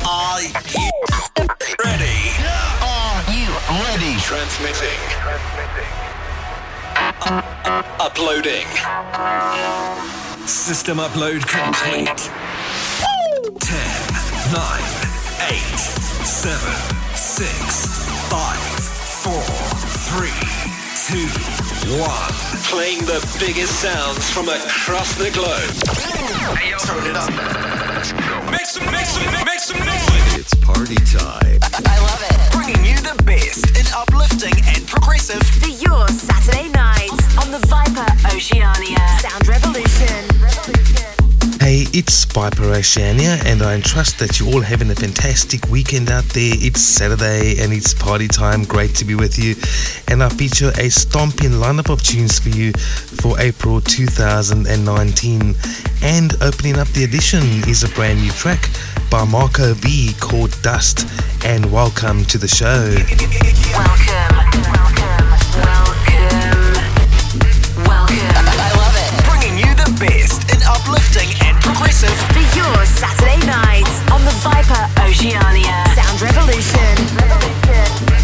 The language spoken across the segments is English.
Are you ready? Are you ready? Transmitting. Transmitting. uploading. System upload complete. 10, 9, 8, 7, 6, 5, 4, 3, 2, 1. Playing the biggest sounds from across the globe. Turn it up. Make some, make some, make some noise. It's party time. I love it. Bringing you the best in uplifting and progressive. For your Saturday night on the Viper Oceania Sound Revolution. Hey, it's Viper Oceania, and I trust that you're all having a fantastic weekend out there. It's Saturday and it's party time. Great to be with you. And I feature a stomping lineup of tunes for you for April 2019. And opening up the edition is a brand new track by Marco V called Dust. And welcome to the show. Welcome. exclusive for your Saturday night on the Viper Oceania Sound Revolution. Revolution.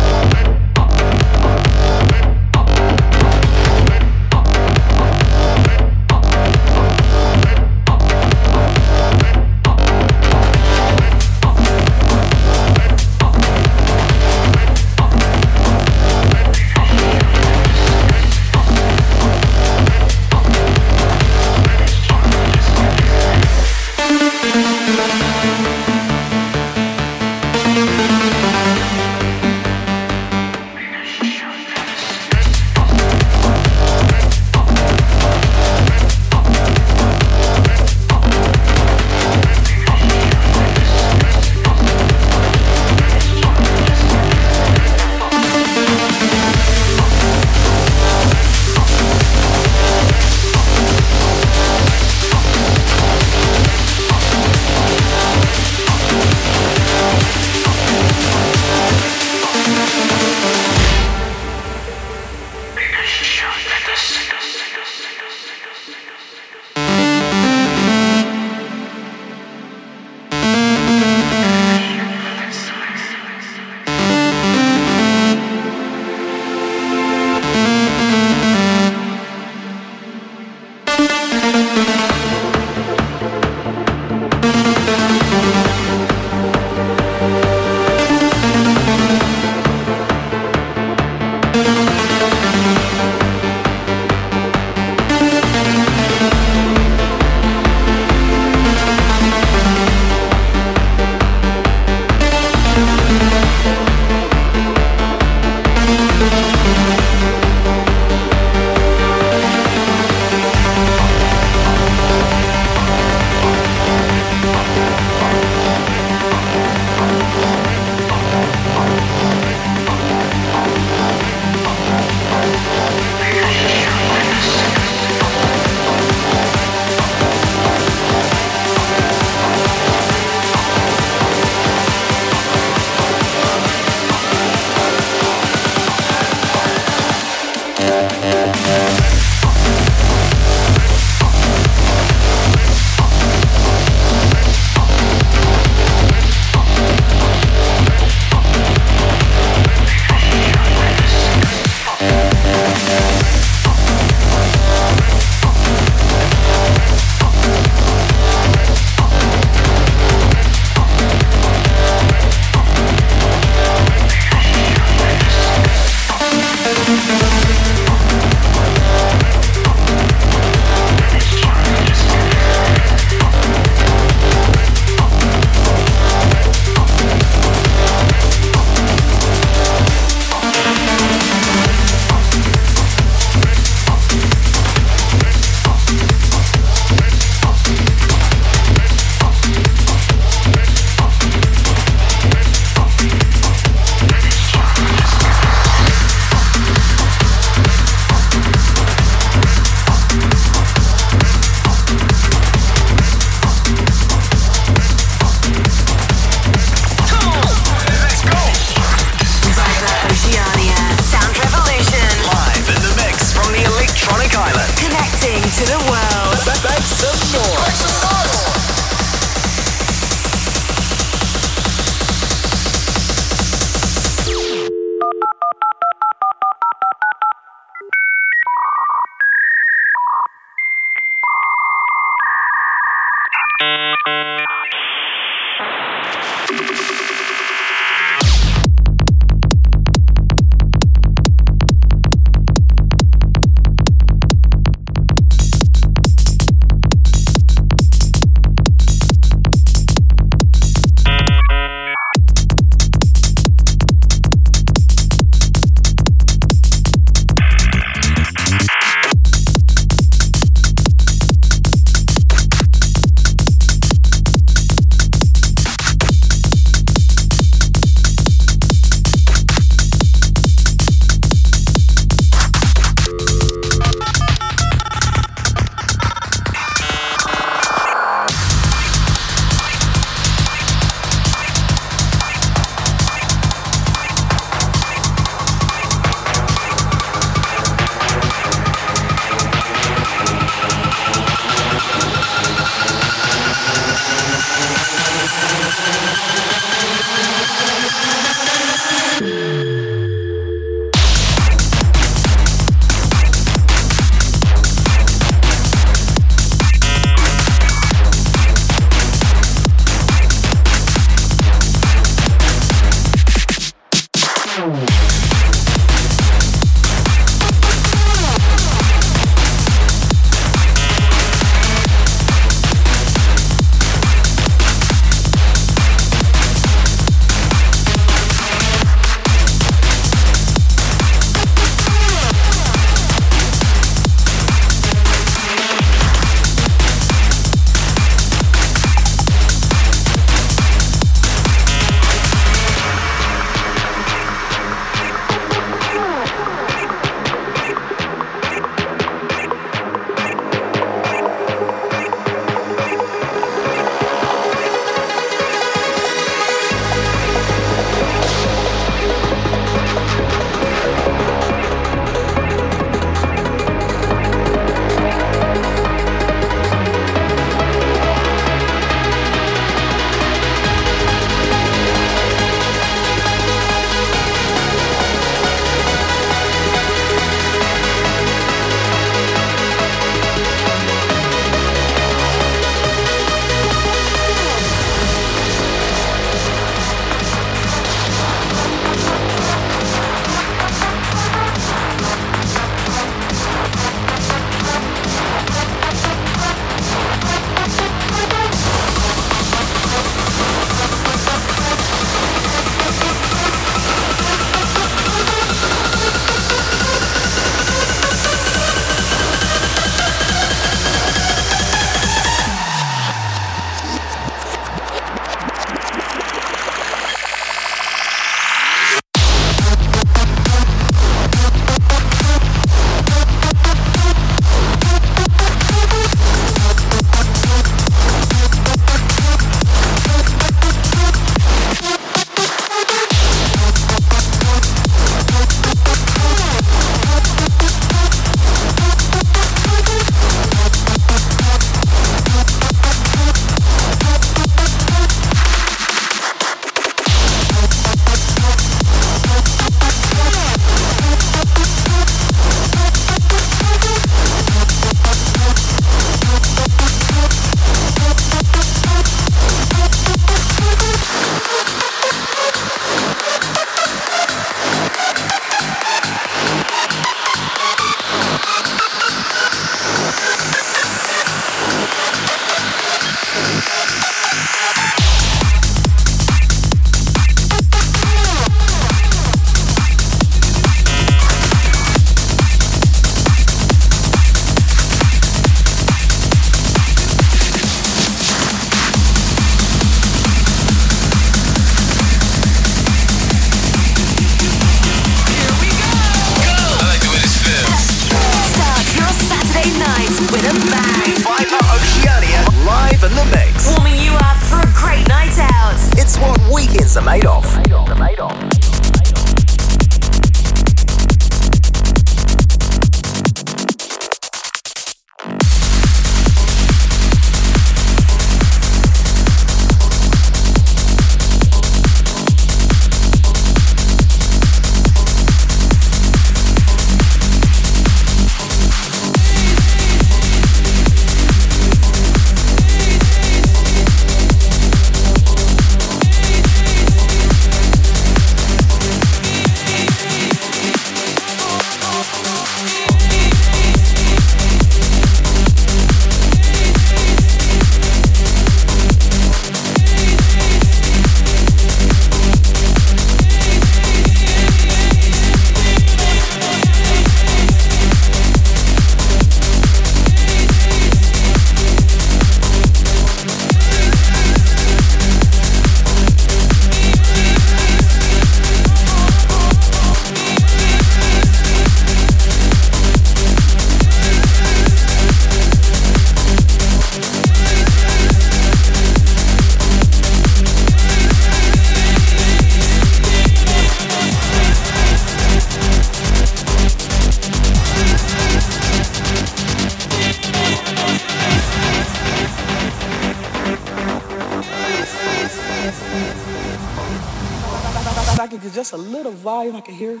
Volume I could hear.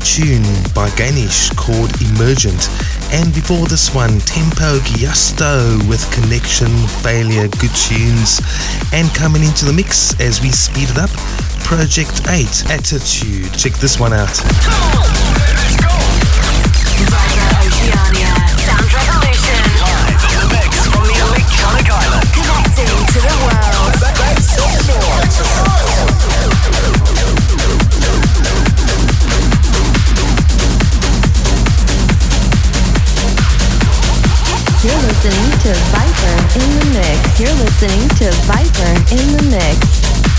Tune by Ganesh called Emergent. And before this one, Tempo Giusto with Connection, Failure, good tunes. And coming into the mix as we speed it up, Project 8, Attitude. Check this one out. Listening to Viper in the Mix. You're listening to Viper in the Mix.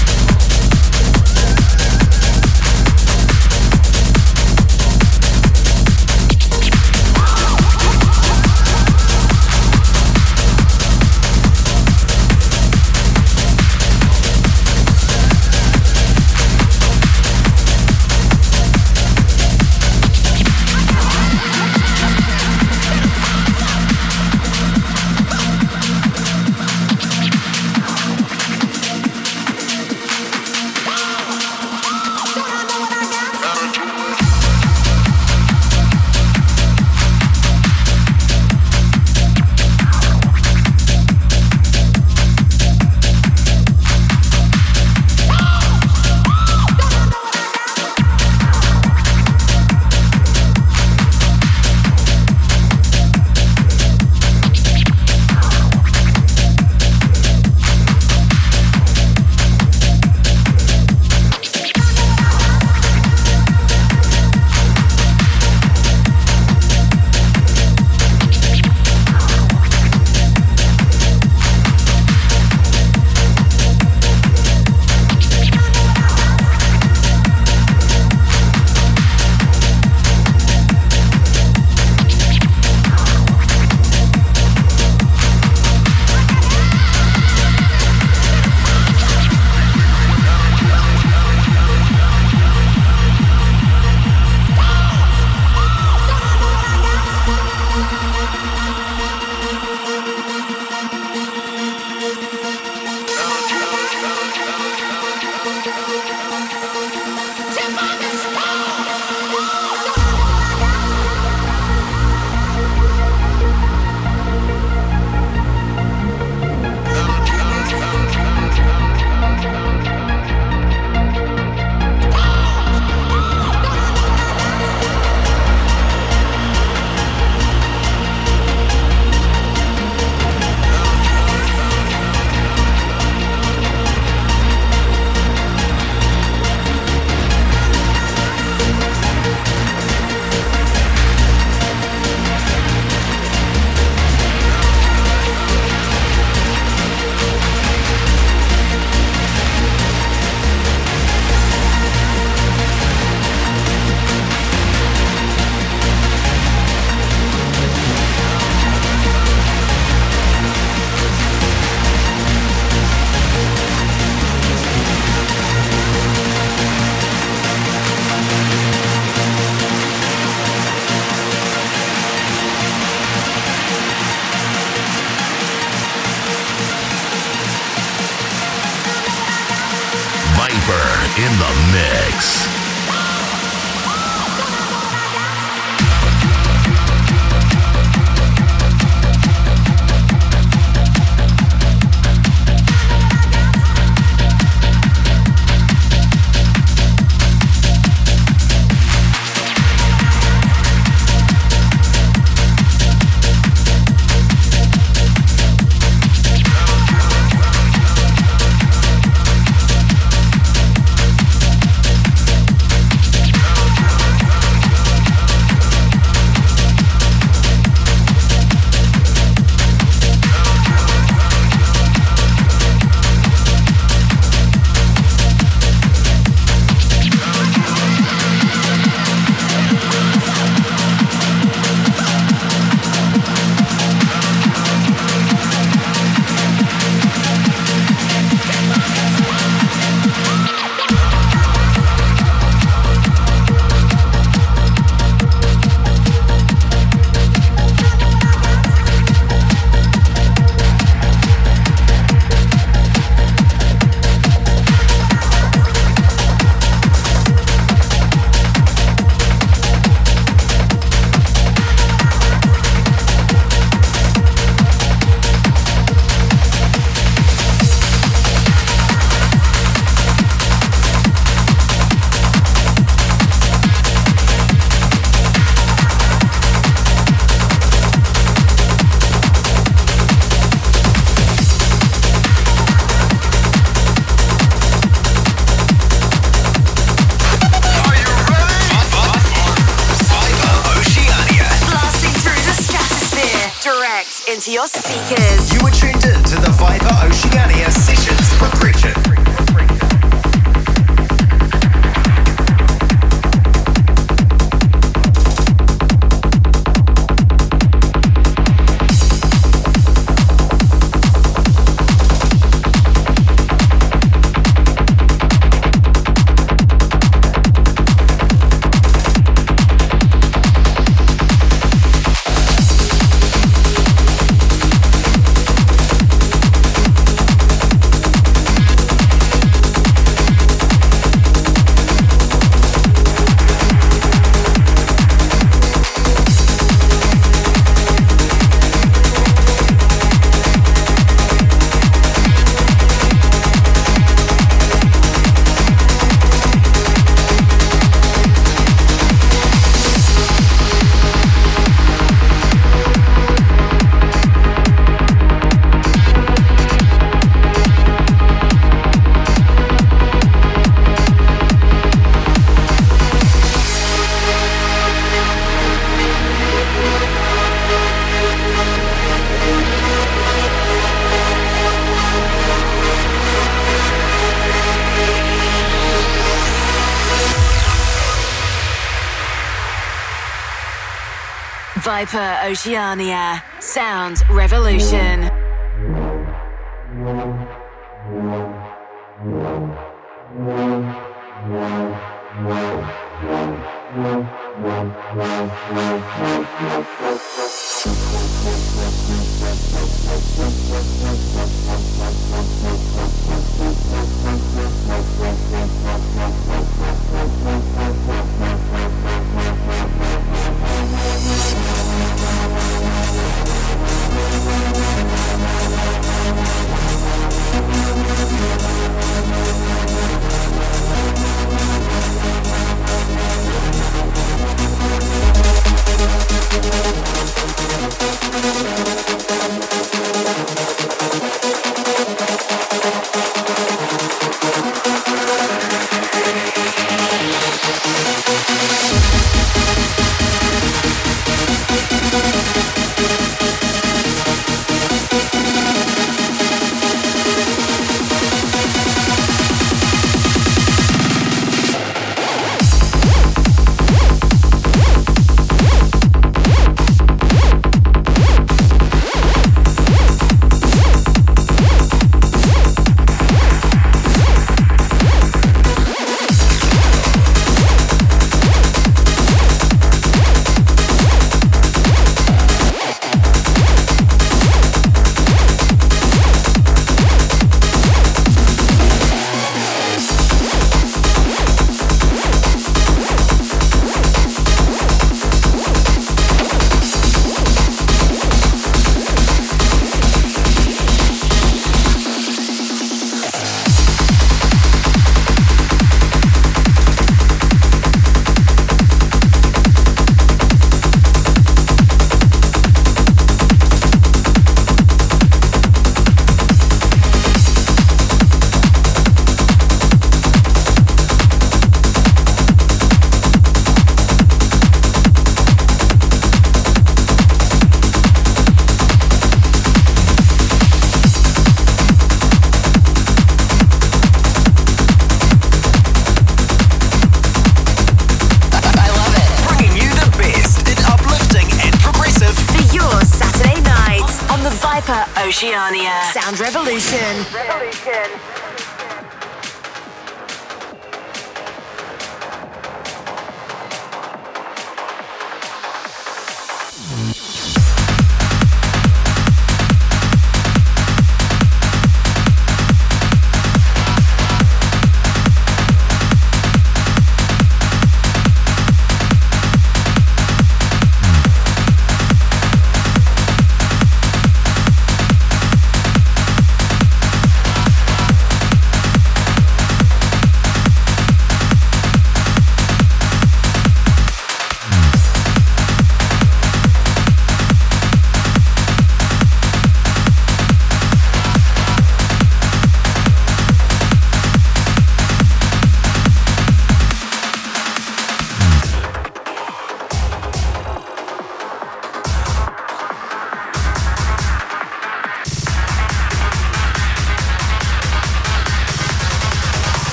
Viper Oceania. Sound Revolution.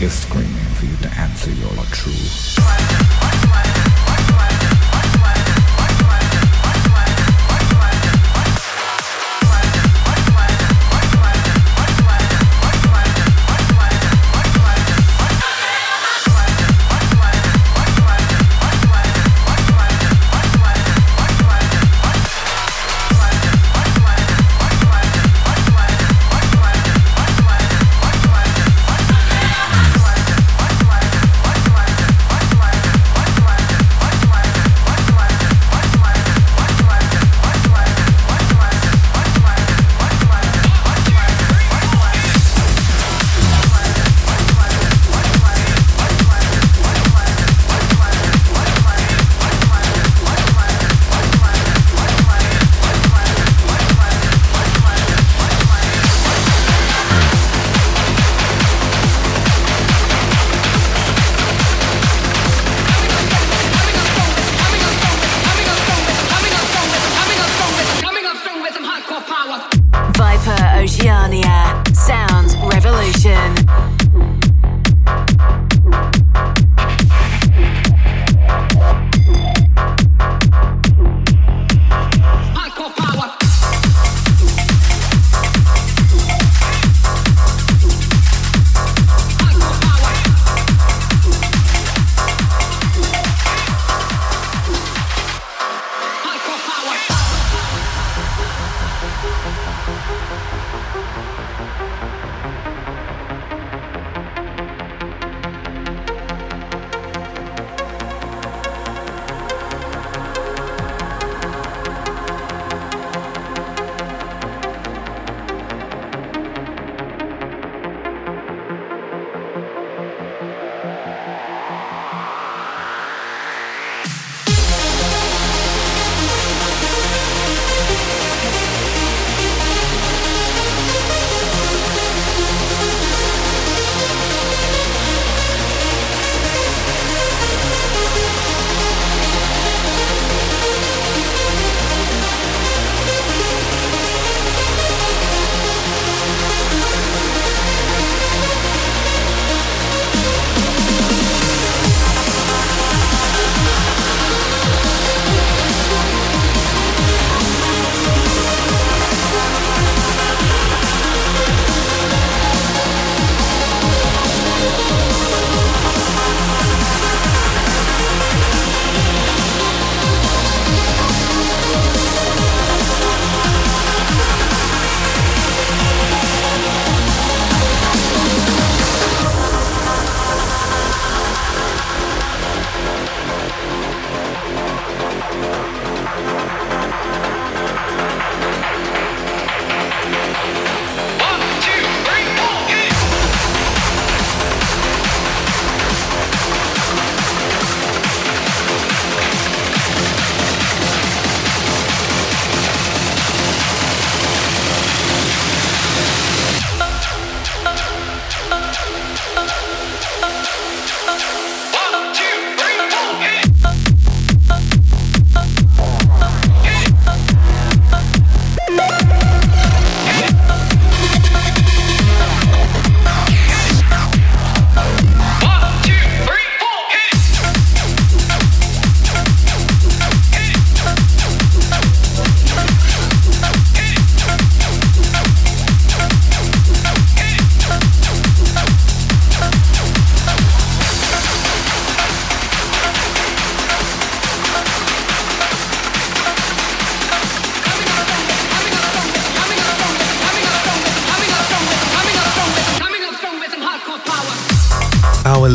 is screaming for you to answer your true.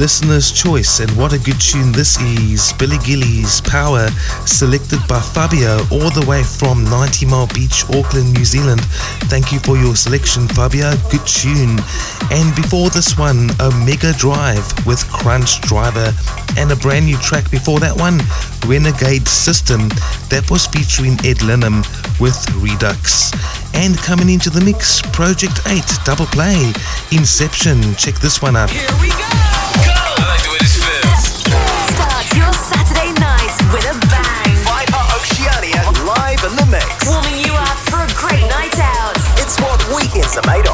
Listener's choice, and what a good tune this is. Billy Gillies Power, selected by Fabio, all the way from 90 Mile Beach, Auckland, New Zealand. Thank you for your selection, Fabio. Good tune. And before this one, Omega Drive with Crunch Driver, and a brand new track before that one, Renegade System, that was featuring Ed Linham with Redux. And coming into the mix, Project 8 double play, Inception. Check this one out. Here we go! tomato.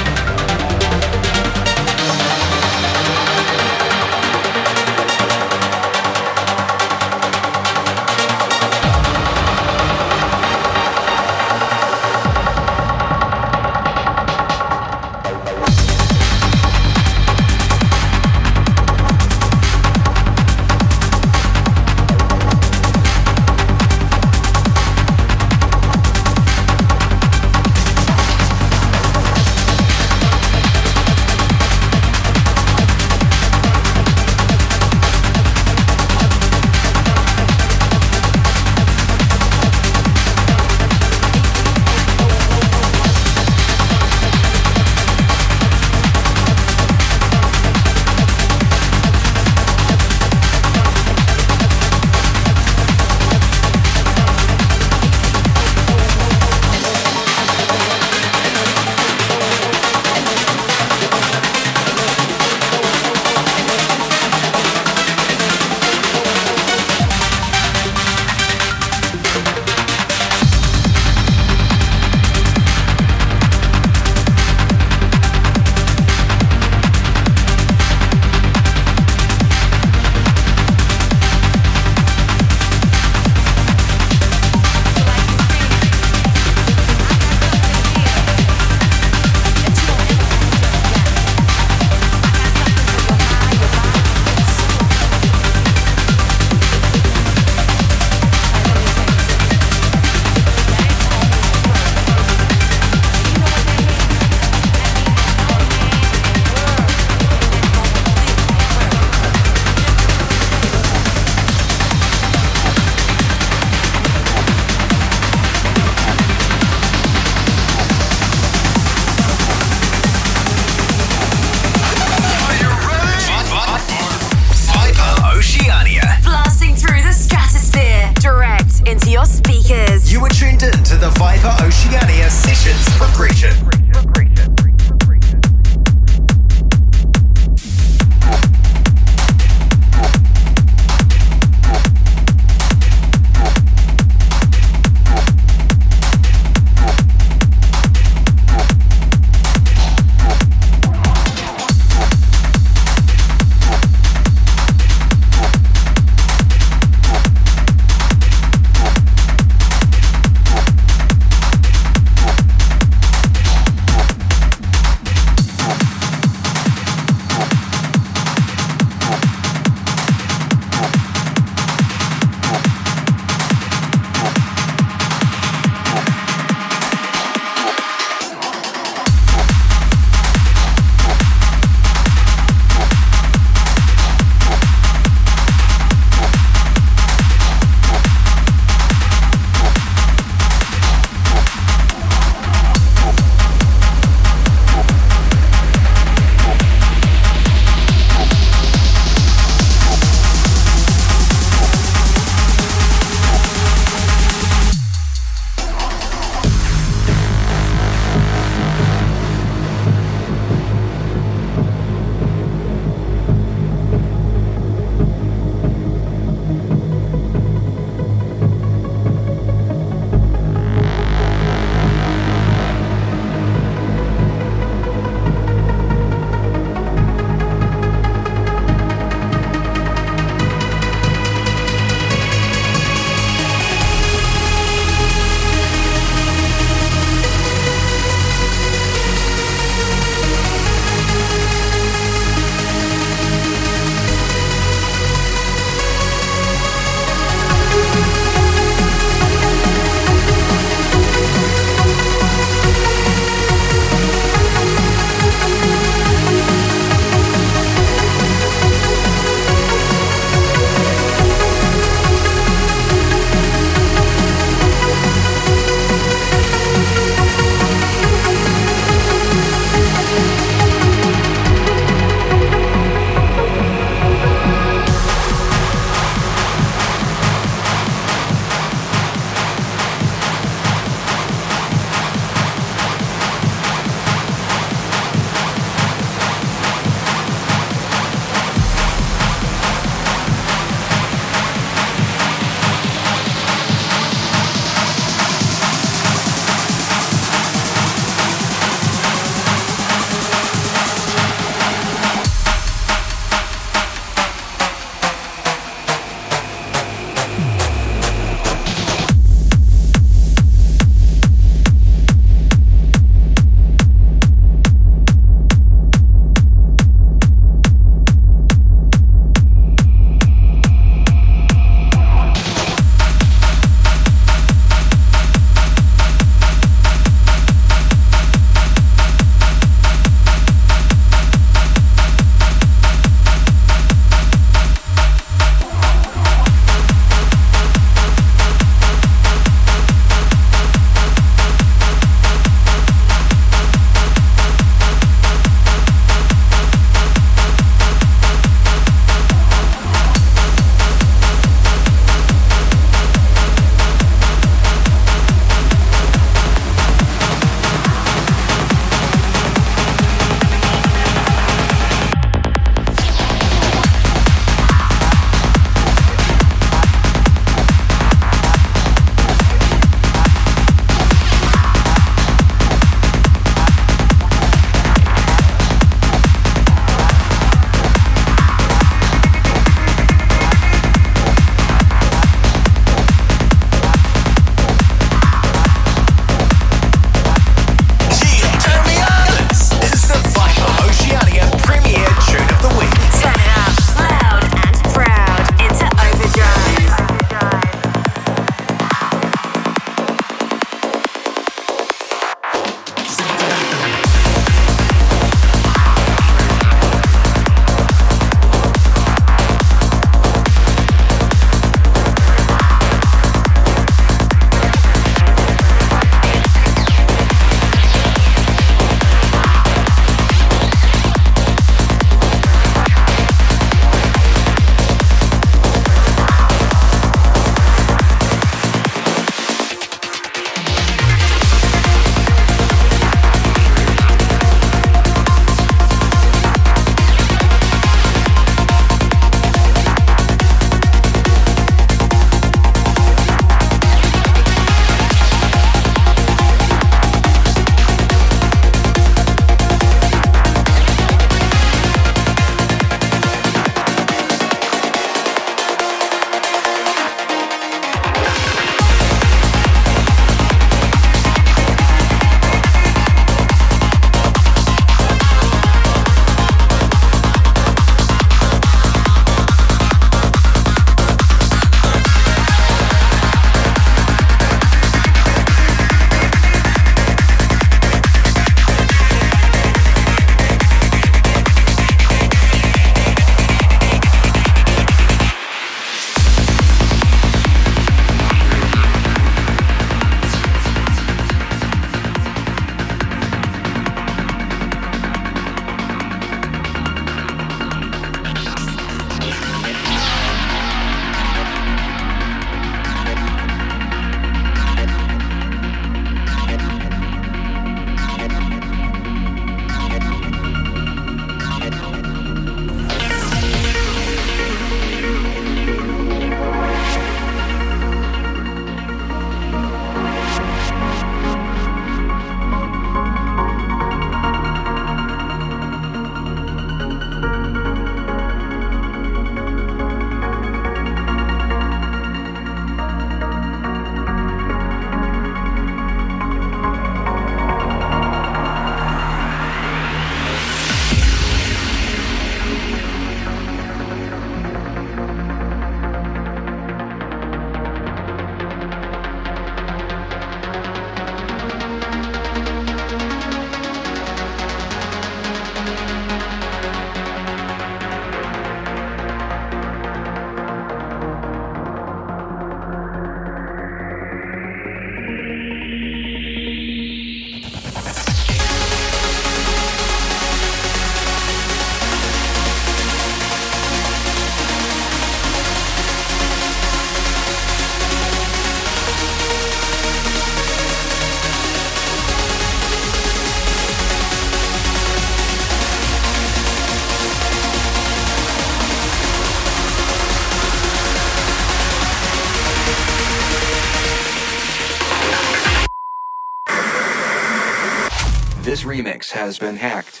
Remix has been hacked.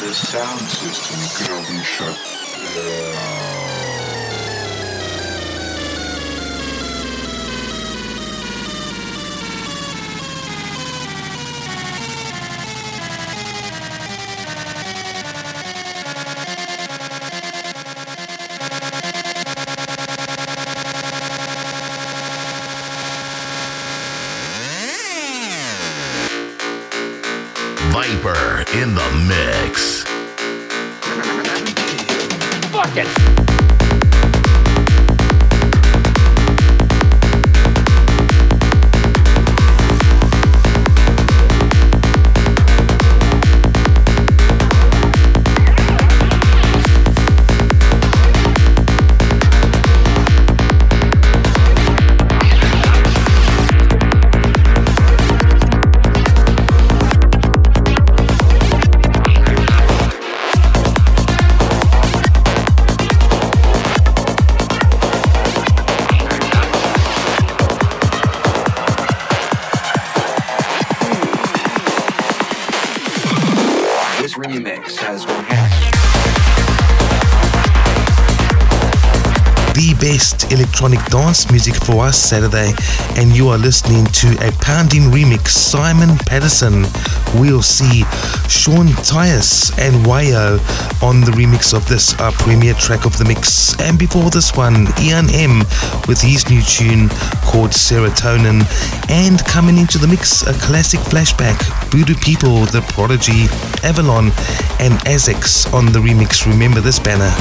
The sound system gonna be shut down. Dance music for us Saturday, and you are listening to a pounding remix. Simon Patterson. We'll see Sean Tyas and Wayo on the remix of this, our premiere track of the mix. And before this one, Ian M with his new tune called Serotonin. And coming into the mix, a classic flashback Voodoo People, The Prodigy, Avalon, and Azix on the remix. Remember this banner.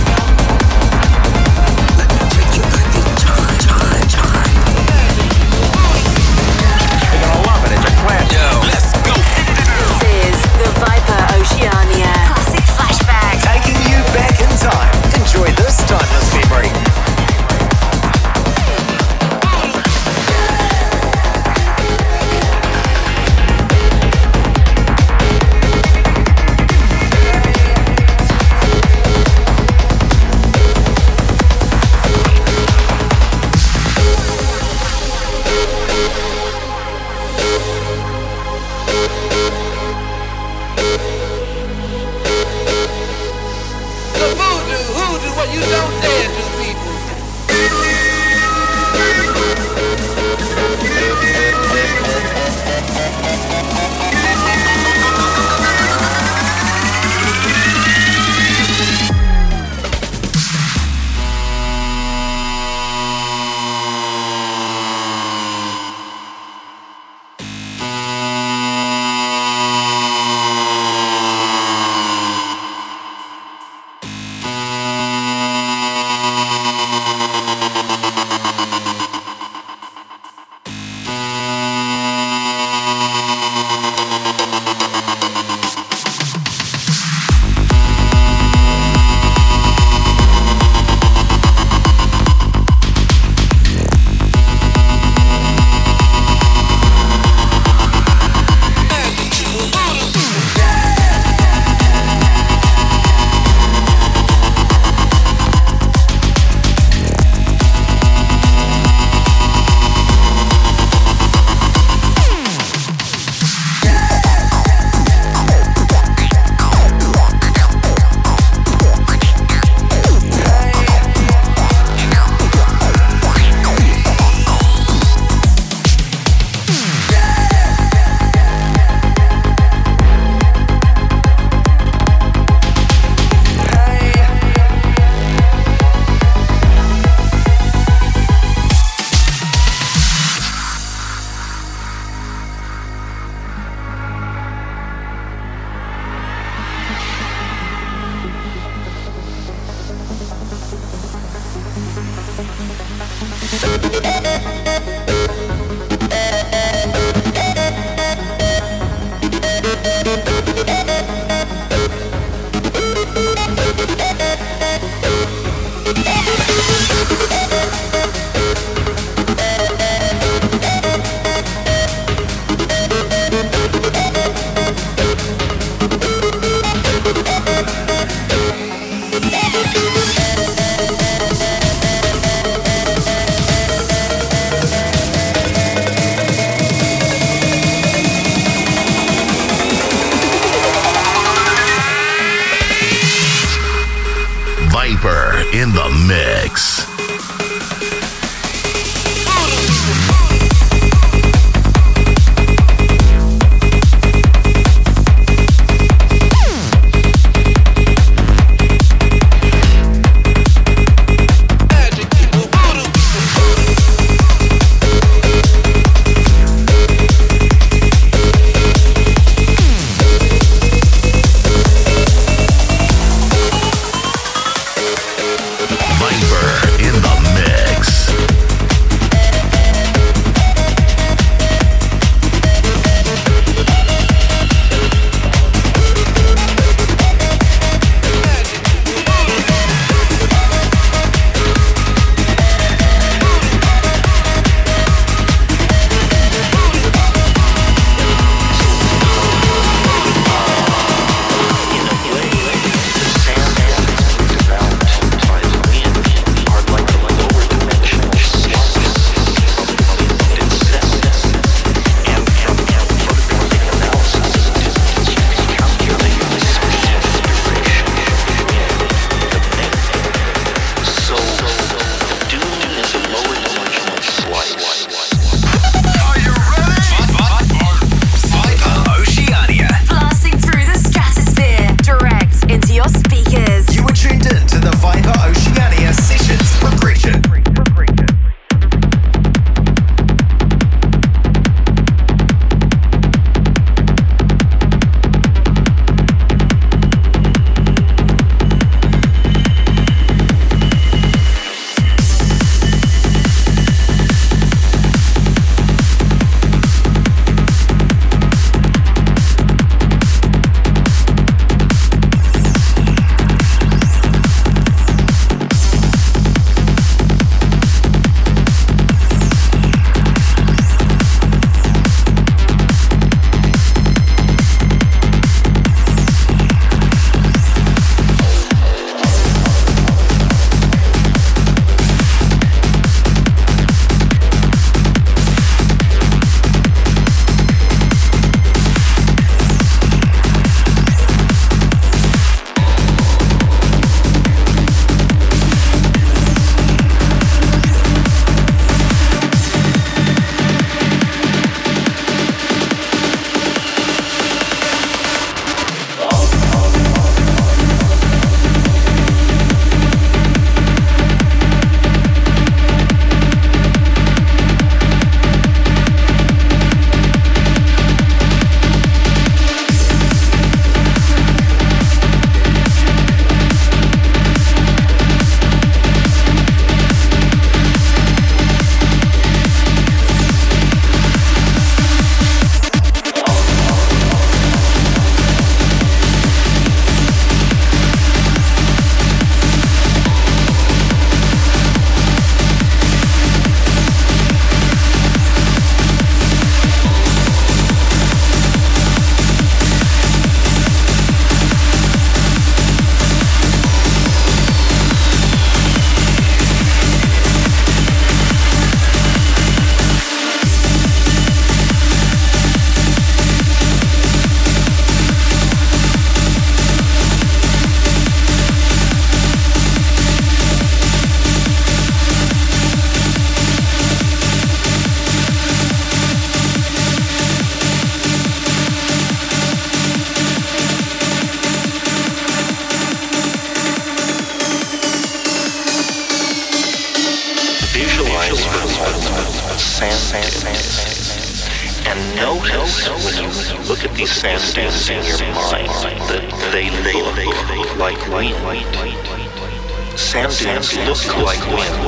Sand dunes look like wind.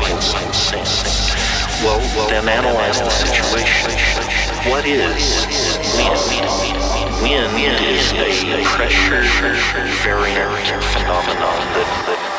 well, then analyze the situation. What is wind? Wind is a pressure varying phenomenon that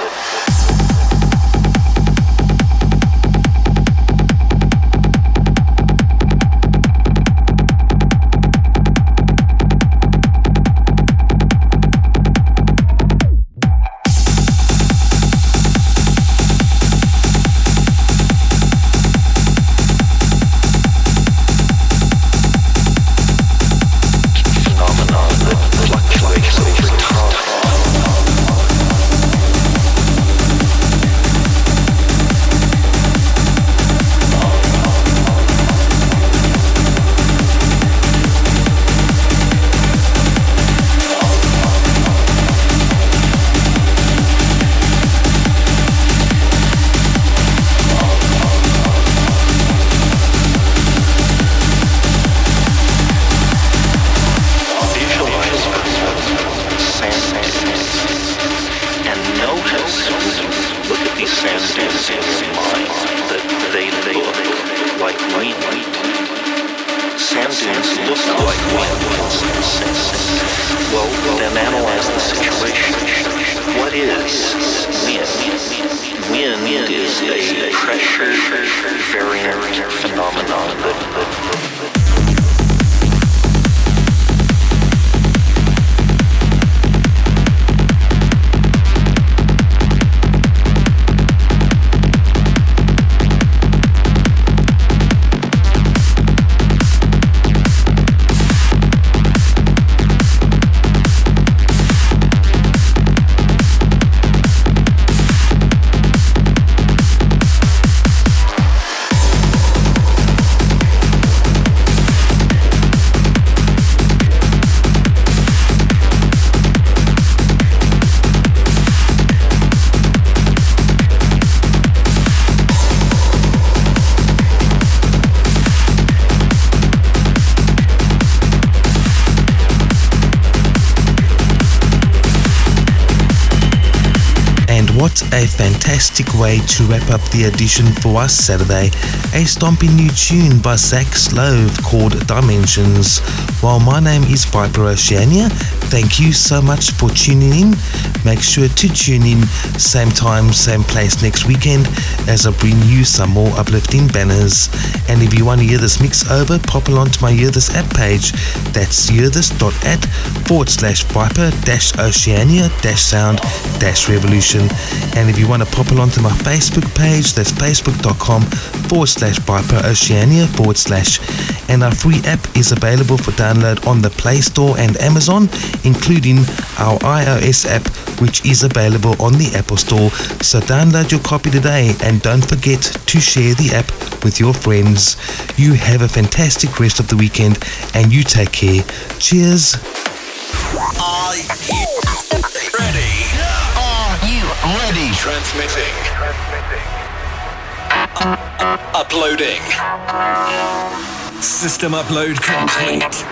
a fantastic way to wrap up the edition for us Saturday. A stomping new tune by Zach Slove called Dimensions. While my name is Viper Oceania, thank you so much for tuning in. Make sure to tune in same time, same place next weekend as I bring you some more uplifting banners. And if you want to hear this mix over, pop along to my Hear This app page. That's hearthis.at forward slash Viper dash Oceania dash sound dash revolution. And if you want to pop along to my Facebook page, that's facebook.com forward slash Viper Oceania forward slash. And our free app is available for download on the Play Store and Amazon, including our iOS app, which is available on the Apple Store. So download your copy today and don't forget to share the app with your friends. You have a fantastic rest of the weekend and you take care. Cheers. Are you ready? Are you ready? Transmitting. Uploading. System upload complete.